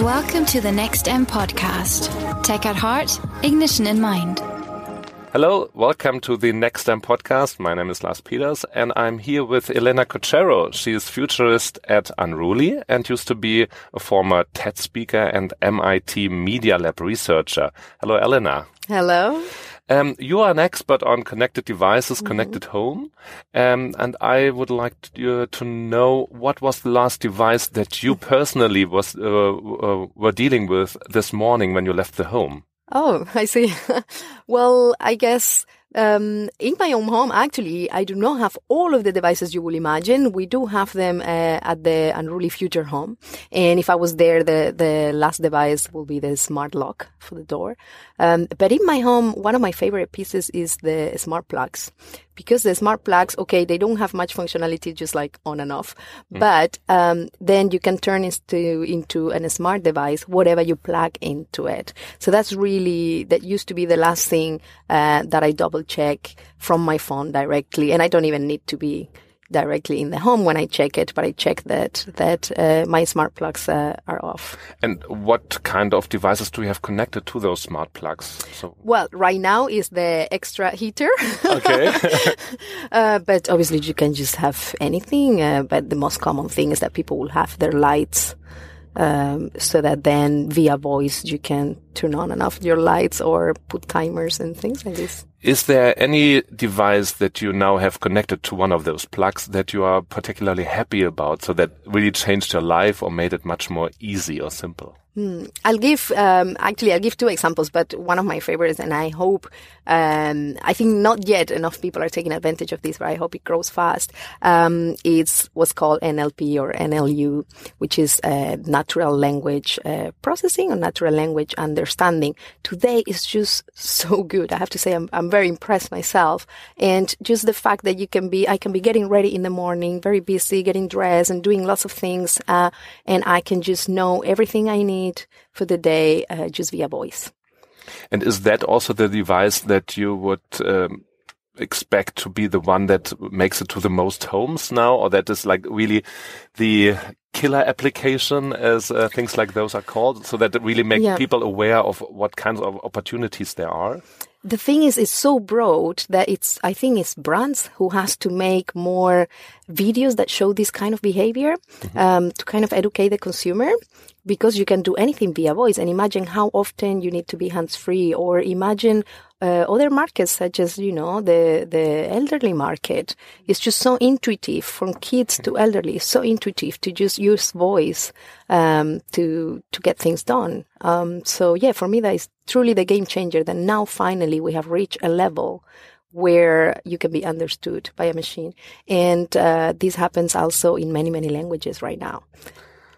Welcome to the Next M podcast. Tech at heart, ignition in mind. Hello, welcome to the Next M podcast. My name is Lars Peters and I'm here with Elena Corchero. She is futurist at Unruly and used to be a former TED speaker and MIT Media Lab researcher. Hello, Elena. Hello. Um, you are an expert on connected devices, connected mm -hmm. home, um, and I would like to, uh, to, know what was the last device that you personally was uh, uh, were dealing with this morning when you left the home. Oh, I see. well, I guess um, in my own home, actually, I do not have all of the devices you will imagine. We do have them uh, at the Unruly Future Home, and if I was there, the the last device will be the smart lock for the door. Um, but in my home, one of my favorite pieces is the smart plugs because the smart plugs, okay, they don't have much functionality, just like on and off, mm. but um, then you can turn into into a smart device whatever you plug into it. So that's really that used to be the last thing uh, that I double check from my phone directly, and I don't even need to be directly in the home when I check it, but I check that that uh, my smart plugs uh, are off. And what kind of devices do you have connected to those smart plugs? So well, right now is the extra heater. Okay. uh, but obviously, you can just have anything. Uh, but the most common thing is that people will have their lights um, so that then via voice you can turn on and off your lights or put timers and things like this. Is there any device that you now have connected to one of those plugs that you are particularly happy about, so that really changed your life or made it much more easy or simple? Hmm. I'll give um, actually I'll give two examples, but one of my favorites, and I hope um, I think not yet enough people are taking advantage of this, but I hope it grows fast. Um, it's what's called NLP or NLU, which is uh, natural language uh, processing or natural language understanding. Today is just so good. I have to say I'm, I'm very impressed myself, and just the fact that you can be I can be getting ready in the morning, very busy, getting dressed and doing lots of things, uh, and I can just know everything I need need for the day uh, just via voice. And is that also the device that you would um, expect to be the one that makes it to the most homes now, or that is like really the killer application, as uh, things like those are called, so that it really make yeah. people aware of what kinds of opportunities there are? The thing is, it's so broad that it's, I think it's brands who has to make more videos that show this kind of behavior, mm-hmm. um, to kind of educate the consumer because you can do anything via voice. And imagine how often you need to be hands free or imagine uh, other markets such as you know the the elderly market. Is just so intuitive from kids to elderly so intuitive to just use voice um, to to get things done. Um, so yeah for me that is truly the game changer that now finally we have reached a level where you can be understood by a machine and uh, this happens also in many many languages right now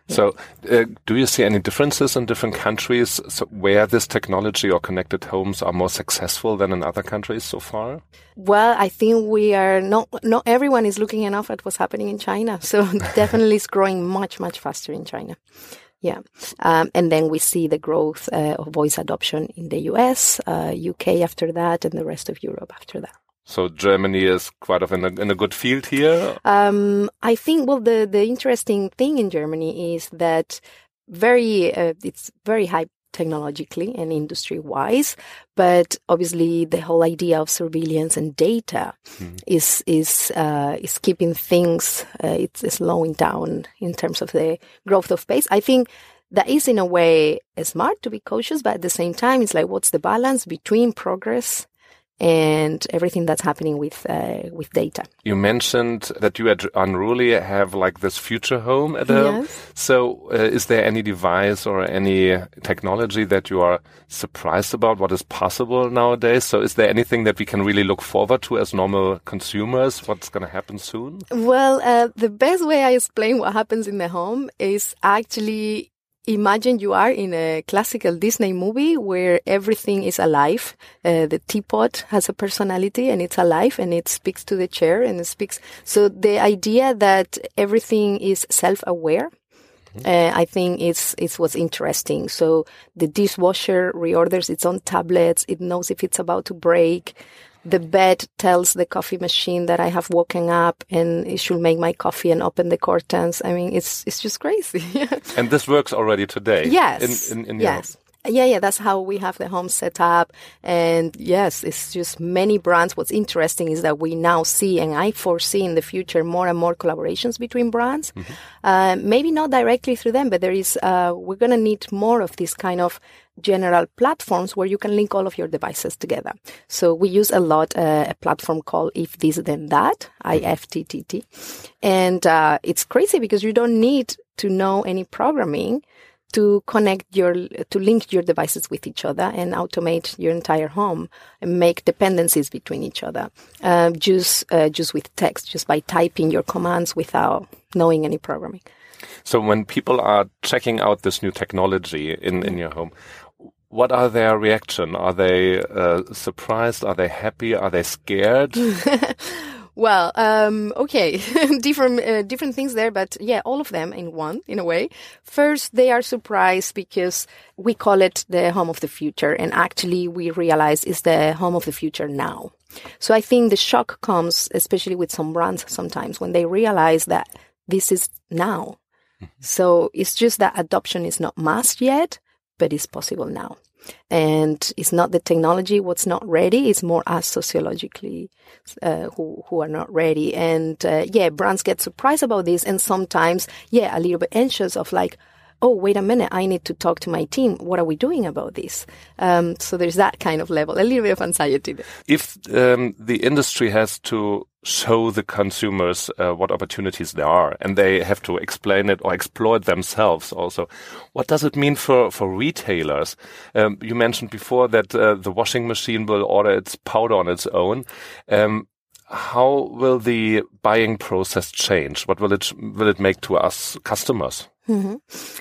so, uh, do you see any differences in different countries where this technology or connected homes are more successful than in other countries so far? Well, I think we are not, not everyone is looking enough at what's happening in China. So definitely it's growing much, much faster in China. Yeah. Um, and then we see the growth uh, of voice adoption in the US, uh, UK after that, and the rest of Europe after that. So Germany is quite of in a, in a good field here. Um, I think well the the interesting thing in Germany is that very uh, it's very high technologically and industry wise, but obviously the whole idea of surveillance and data mm. is is uh, is keeping things uh, it's slowing down in terms of the growth of pace. I think that is in a way smart to be cautious, but at the same time, it's like what's the balance between progress and everything that's happening with uh, with data. You mentioned that you at Unruly have like this future home at home. Yes. So, uh, is there any device or any technology that you are surprised about? What is possible nowadays? So, is there anything that we can really look forward to as normal consumers? What's going to happen soon? Well, uh, the best way I explain what happens in the home is actually Imagine you are in a classical Disney movie where everything is alive. Uh, the teapot has a personality and it's alive and it speaks to the chair and it speaks. So the idea that everything is self-aware mm-hmm. uh, I think it's it's what's interesting. So the dishwasher reorders its own tablets. It knows if it's about to break. The bed tells the coffee machine that I have woken up and it should make my coffee and open the curtains. I mean, it's it's just crazy. and this works already today. Yes. In, in, in yes. Yeah, yeah, that's how we have the home set up. And yes, it's just many brands. What's interesting is that we now see, and I foresee in the future, more and more collaborations between brands. Mm-hmm. Uh, maybe not directly through them, but there is, uh, we're going to need more of this kind of general platforms where you can link all of your devices together. So we use a lot uh, a platform called If This Then That, IFTTT. And uh, it's crazy because you don't need to know any programming to connect your to link your devices with each other and automate your entire home and make dependencies between each other uh, just uh, just with text just by typing your commands without knowing any programming so when people are checking out this new technology in in your home what are their reaction? Are they uh, surprised? Are they happy? Are they scared? well, um, okay, different uh, different things there, but yeah, all of them in one, in a way. First, they are surprised because we call it the home of the future, and actually, we realize it's the home of the future now. So I think the shock comes, especially with some brands, sometimes when they realize that this is now. Mm-hmm. So it's just that adoption is not mass yet, but it's possible now. And it's not the technology what's not ready; it's more us sociologically uh, who who are not ready. And uh, yeah, brands get surprised about this, and sometimes yeah, a little bit anxious of like, oh, wait a minute, I need to talk to my team. What are we doing about this? Um, so there's that kind of level, a little bit of anxiety. There. If um, the industry has to show the consumers uh, what opportunities there are and they have to explain it or exploit themselves also, what does it mean for, for retailers? Um, you mentioned before that uh, the washing machine will order its powder on its own. Um, how will the buying process change? What will it will it make to us customers? Mm-hmm.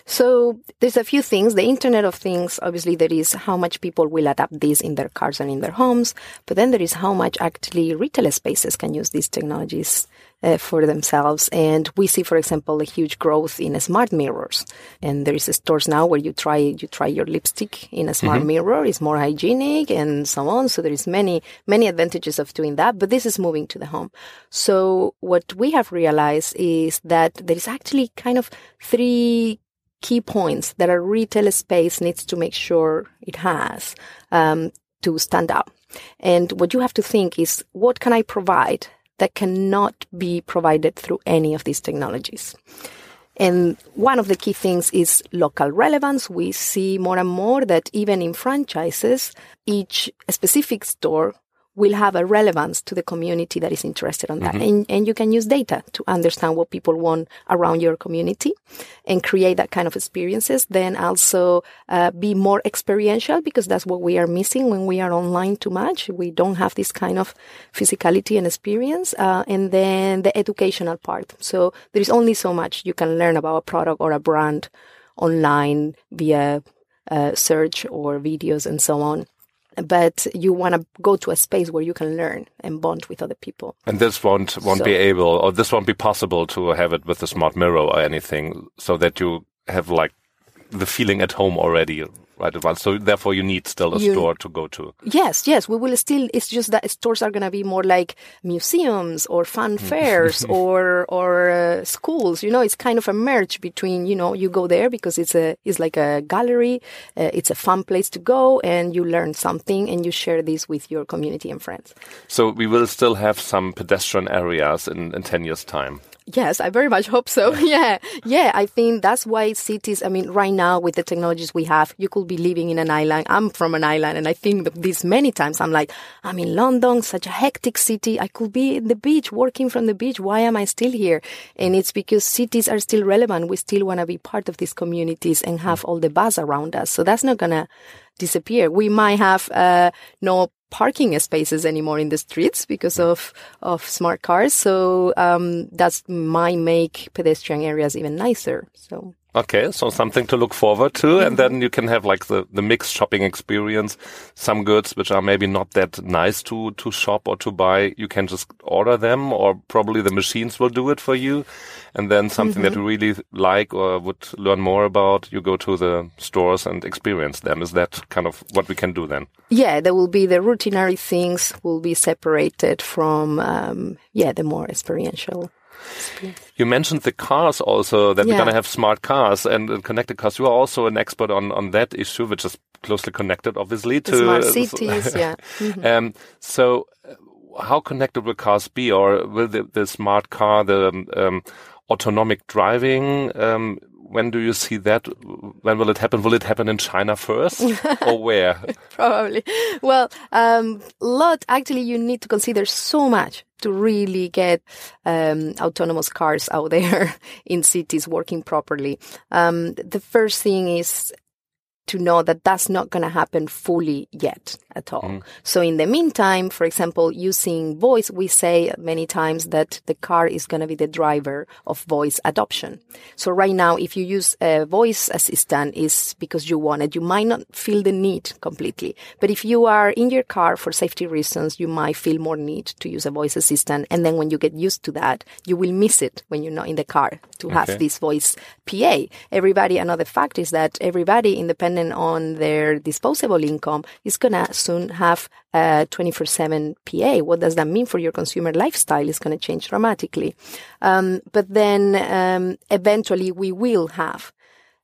So there's a few things. The Internet of Things, obviously, there is how much people will adapt this in their cars and in their homes, but then there is how much actually retail spaces can use these technologies uh, for themselves. And we see, for example, a huge growth in smart mirrors. And there is stores now where you try you try your lipstick in a smart mm-hmm. mirror. It's more hygienic and so on. So there is many many advantages of doing that. But this is moving to the home. So what we have realized is that there is actually kind of three key points that a retail space needs to make sure it has um, to stand out. And what you have to think is, what can I provide that cannot be provided through any of these technologies. And one of the key things is local relevance. We see more and more that even in franchises, each specific store will have a relevance to the community that is interested on that. Mm-hmm. And, and you can use data to understand what people want around your community and create that kind of experiences. Then also uh, be more experiential because that's what we are missing when we are online too much. We don't have this kind of physicality and experience. Uh, and then the educational part. So there is only so much you can learn about a product or a brand online via uh, search or videos and so on but you want to go to a space where you can learn and bond with other people. And this won't won't so, be able, or this won't be possible to have it with a smart mirror or anything, so that you have like the feeling at home already right advance. So therefore, you need still a you, store to go to. Yes, yes, we will still. It's just that stores are going to be more like museums or fun hmm. fairs or or uh, schools. You know, it's kind of a merge between. You know, you go there because it's a it's like a gallery. Uh, it's a fun place to go, and you learn something, and you share this with your community and friends. So we will still have some pedestrian areas in, in ten years' time. Yes, I very much hope so. yeah. Yeah. I think that's why cities, I mean, right now with the technologies we have, you could be living in an island. I'm from an island and I think this many times. I'm like, I'm in London, such a hectic city. I could be in the beach, working from the beach. Why am I still here? And it's because cities are still relevant. We still want to be part of these communities and have all the buzz around us. So that's not going to disappear. We might have uh, no parking spaces anymore in the streets because of of smart cars. So um, that's might make pedestrian areas even nicer. So Okay, so something to look forward to, and then you can have like the, the mixed shopping experience. Some goods which are maybe not that nice to, to shop or to buy, you can just order them or probably the machines will do it for you. And then something that you really like or would learn more about, you go to the stores and experience them. Is that kind of what we can do then? Yeah, there will be the routinary things will be separated from, um, yeah, the more experiential. You mentioned the cars also that we're going to have smart cars and connected cars. You are also an expert on, on that issue, which is closely connected, obviously, The to smart uh, cities, yeah. Mhm. Um, so, uh, how connected will cars be, or will the, the smart car, the um, autonomic driving? Um, when do you see that? When will it happen? Will it happen in China first, or where? Probably. Well, um, lot actually you need to consider so much to really get um, autonomous cars out there in cities working properly. Um, the first thing is to know that that's not going to happen fully yet at all. Mm-hmm. So in the meantime, for example, using voice, we say many times that the car is going to be the driver of voice adoption. So right now, if you use a voice assistant is because you want it, you might not feel the need completely. But if you are in your car for safety reasons, you might feel more need to use a voice assistant. And then when you get used to that, you will miss it when you're not in the car to have this voice PA. Everybody, another fact is that everybody, independent on their disposable income, is gonna soon have a 24/7 PA. What does that mean for your consumer lifestyle? It's gonna change dramatically. Um, but then um, eventually we will have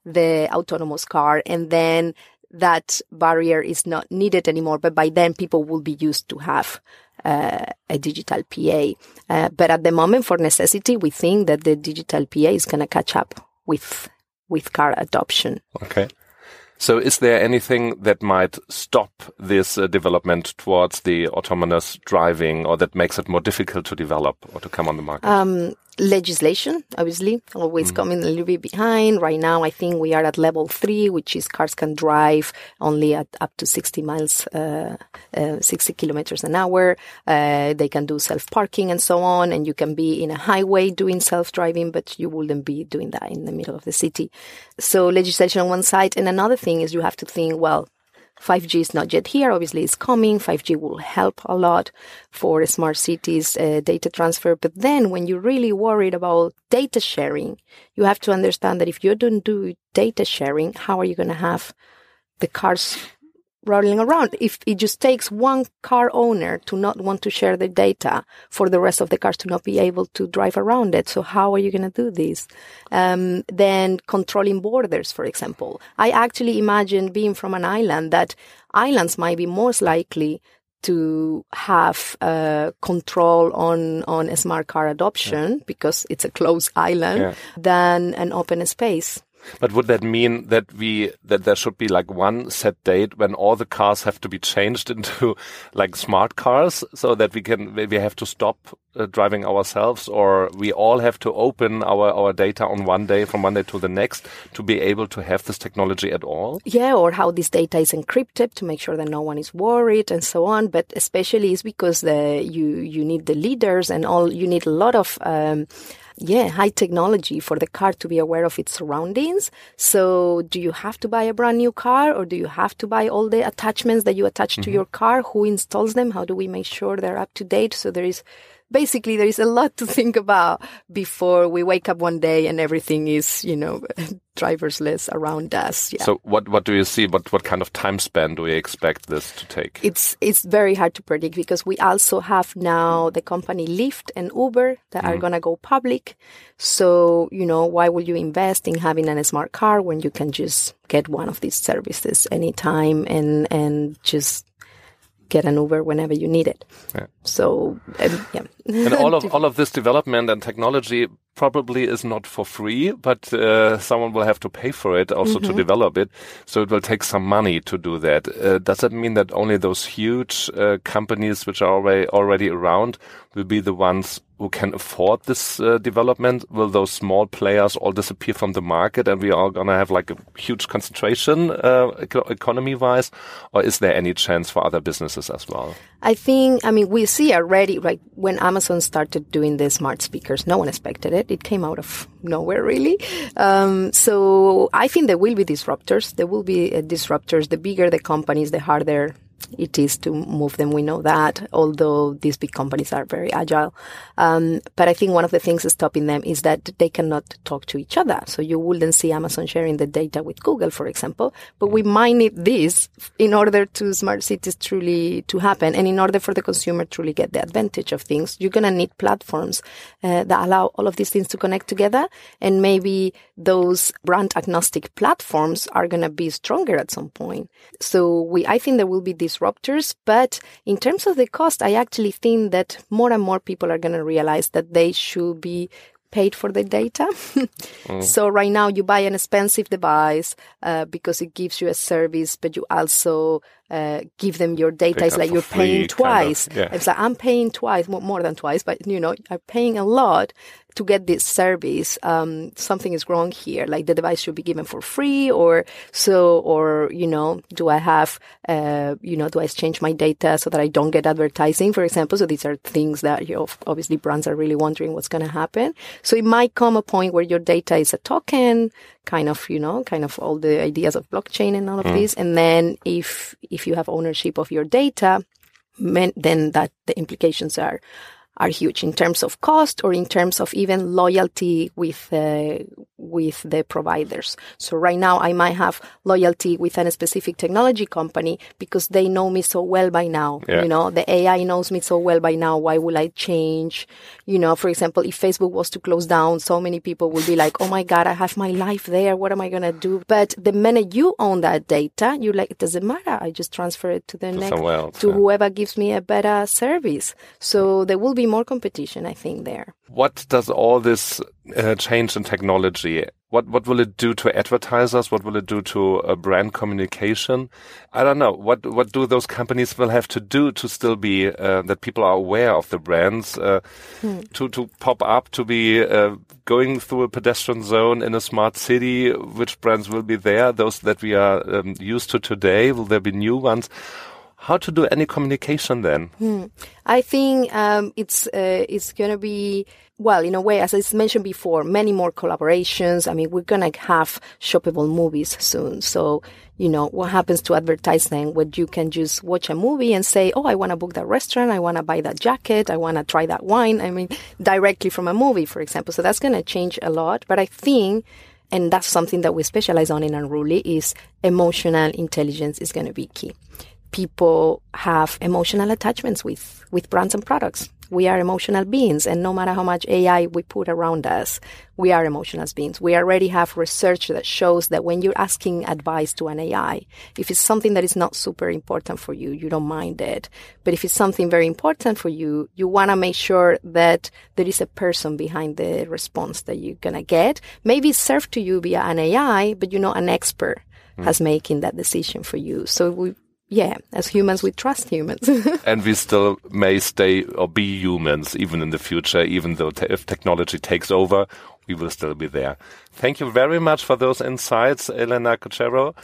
the autonomous car, and then that barrier is not needed anymore. But by then, people will be used to have uh, a digital PA. Uh, but at the moment, for necessity, we think that the digital PA is going to catch up with with car adoption. Okay. So, is there anything that might stop this uh, development towards the autonomous driving, or that makes it more difficult to develop or to come on the market? Um, legislation, obviously, always coming a little bit behind. Right now, I think we are at level three, which is cars can drive only at up to 60 miles, uh, uh, 60 kilometers an hour. Uh, they can do self parking and so on. And you can be in a highway doing self driving, but you wouldn't be doing that in the middle of the city. So legislation on one side. And another thing is you have to think, well, 5G is not yet here. Obviously, it's coming. 5G will help a lot for smart cities uh, data transfer. But then, when you're really worried about data sharing, you have to understand that if you don't do data sharing, how are you going to have the cars rolling around? If it just takes one car owner to not want to share the data for the rest of the cars to not be able to drive around it, so how are you going to do this? Um, then controlling borders, for example. I actually imagine being from an island that islands might be most likely to have uh, control on on a smart car adoption because it's a closed island Yeah. than an open space. But would that mean that we that there should be like one set date when all the cars have to be changed into like smart cars, so that we can we have to stop uh, driving ourselves, or we all have to open our our data on one day from one day to the next to be able to have this technology at all? Yeah, or how this data is encrypted to make sure that no one is worried and so on. But especially is because the you you need the leaders and all. You need a lot of. Um, yeah, high technology for the car to be aware of its surroundings. So, do you have to buy a brand new car or do you have to buy all the attachments that you attach to mm-hmm. your car? Who installs them? How do we make sure they're up to date? So, there is basically there is a lot to think about before we wake up one day and everything is, you know, driverless around us. Yeah. So what what do you see? What what kind of time span do we expect this to take? it's it's very hard to predict because we also have now the company Lyft and Uber that are mm-hmm. gonna go public. So you know why would you invest in having a smart car when you can just get one of these services anytime and and just get an Uber whenever you need it. Yeah. So um, yeah, and all of all of this development and technology probably is not for free, but uh, someone will have to pay for it also to develop it. So it will take some money to do that. Uh, does that mean that only those huge uh, companies which are already already around will be the ones who can afford this uh, development? Will those small players all disappear from the market and we are going to have like a huge concentration uh, economy wise? Or is there any chance for other businesses as well? I think, I mean, we see already, like when Amazon started doing the smart speakers, no one expected it. It came out of nowhere really. Um, so I think there will be disruptors. There will be uh, disruptors. The bigger the companies, the harder it is to move them. We know that, although these big companies are very agile. Um, but I think one of the things stopping them is that they cannot talk to each other. So you wouldn't see Amazon sharing the data with Google, for example. But we might need this in order to smart cities truly to happen. And in order for the consumer truly get the advantage of things, you're going to need platforms uh, that allow all of these things to connect together. And maybe those brand agnostic platforms are going to be stronger at some point. So we, I think there will be disruptors, but in terms of the cost, I actually think that more and more people are going to realize that they should be paid for the data. mm. So right now you buy an expensive device uh, because it gives you a service, but you also uh, give them your data. it's like you're paying twice. Kind of, yeah. It's like I'm paying twice, more, more than twice, but you know, I'm paying a lot to get this service, um, something is wrong here. Like the device should be given for free or so, or, you know, do I have, uh, you know, do I exchange my data so that I don't get advertising, for example? So these are things that, you know, obviously brands are really wondering what's going to happen. So it might come a point where your data is a token, kind of, you know, kind of all the ideas of blockchain and all of mm. this. And then if, if you have ownership of your data, then that the implications are are huge in terms of cost or in terms of even loyalty with uh, with the providers. So right now I might have loyalty with a specific technology company because they know me so well by now. Yeah. You know, the AI knows me so well by now. Why would I change? You know, for example, if Facebook was to close down, so many people would be like, "Oh my God, I have my life there. What am I gonna do?" But the minute you own that data, you're like, "It doesn't matter. I just transfer it to the to next else, to yeah. whoever gives me a better service." So there will be more competition, I think, there. What does all this uh, change in technology? What what will it do to advertisers? What will it do to uh, brand communication? I don't know. What what do those companies will have to do to still be uh, that people are aware of the brands uh, hmm. to to pop up to be uh, going through a pedestrian zone in a smart city? Which brands will be there? Those that we are um, used to today? Will there be new ones? How to do any communication then? Hmm. I think um, it's uh, it's going to be well, in a way, as I mentioned before, many more collaborations. I mean, we're going to have shoppable movies soon. So, you know, what happens to advertising when you can just watch a movie and say, Oh, I want to book that restaurant. I want to buy that jacket. I want to try that wine. I mean, directly from a movie, for example. So that's going to change a lot. But I think and that's something that we specialize on in Unruly is emotional intelligence is going to be key people have emotional attachments with, with brands and products. We are emotional beings, and no matter how much AI we put around us, we are emotional beings. We already have research that shows that when you're asking advice to an AI, if it's something that is not super important for you, you don't mind it. But if it's something very important for you, you want to make sure that there is a person behind the response that you're going to get. Maybe it's served to you via an AI, but you're not an expert mm. has making that decision for you. So we yeah, as humans, we trust humans. and we still may stay or be humans even in the future, even though te if technology takes over, we will still be there. Thank you very much for those insights, Elena Corchero.